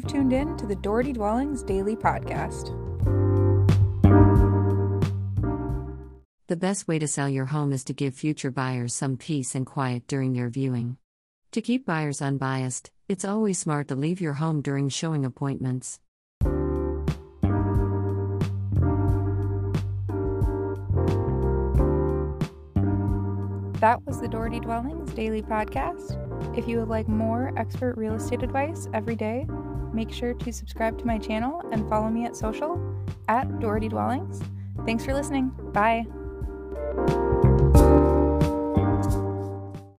tuned in to the Doherty Dwellings Daily Podcast. The best way to sell your home is to give future buyers some peace and quiet during their viewing. To keep buyers unbiased, it's always smart to leave your home during showing appointments. That was the Doherty Dwellings Daily Podcast. If you would like more expert real estate advice every day, make sure to subscribe to my channel and follow me at social at Doherty Dwellings. Thanks for listening. Bye.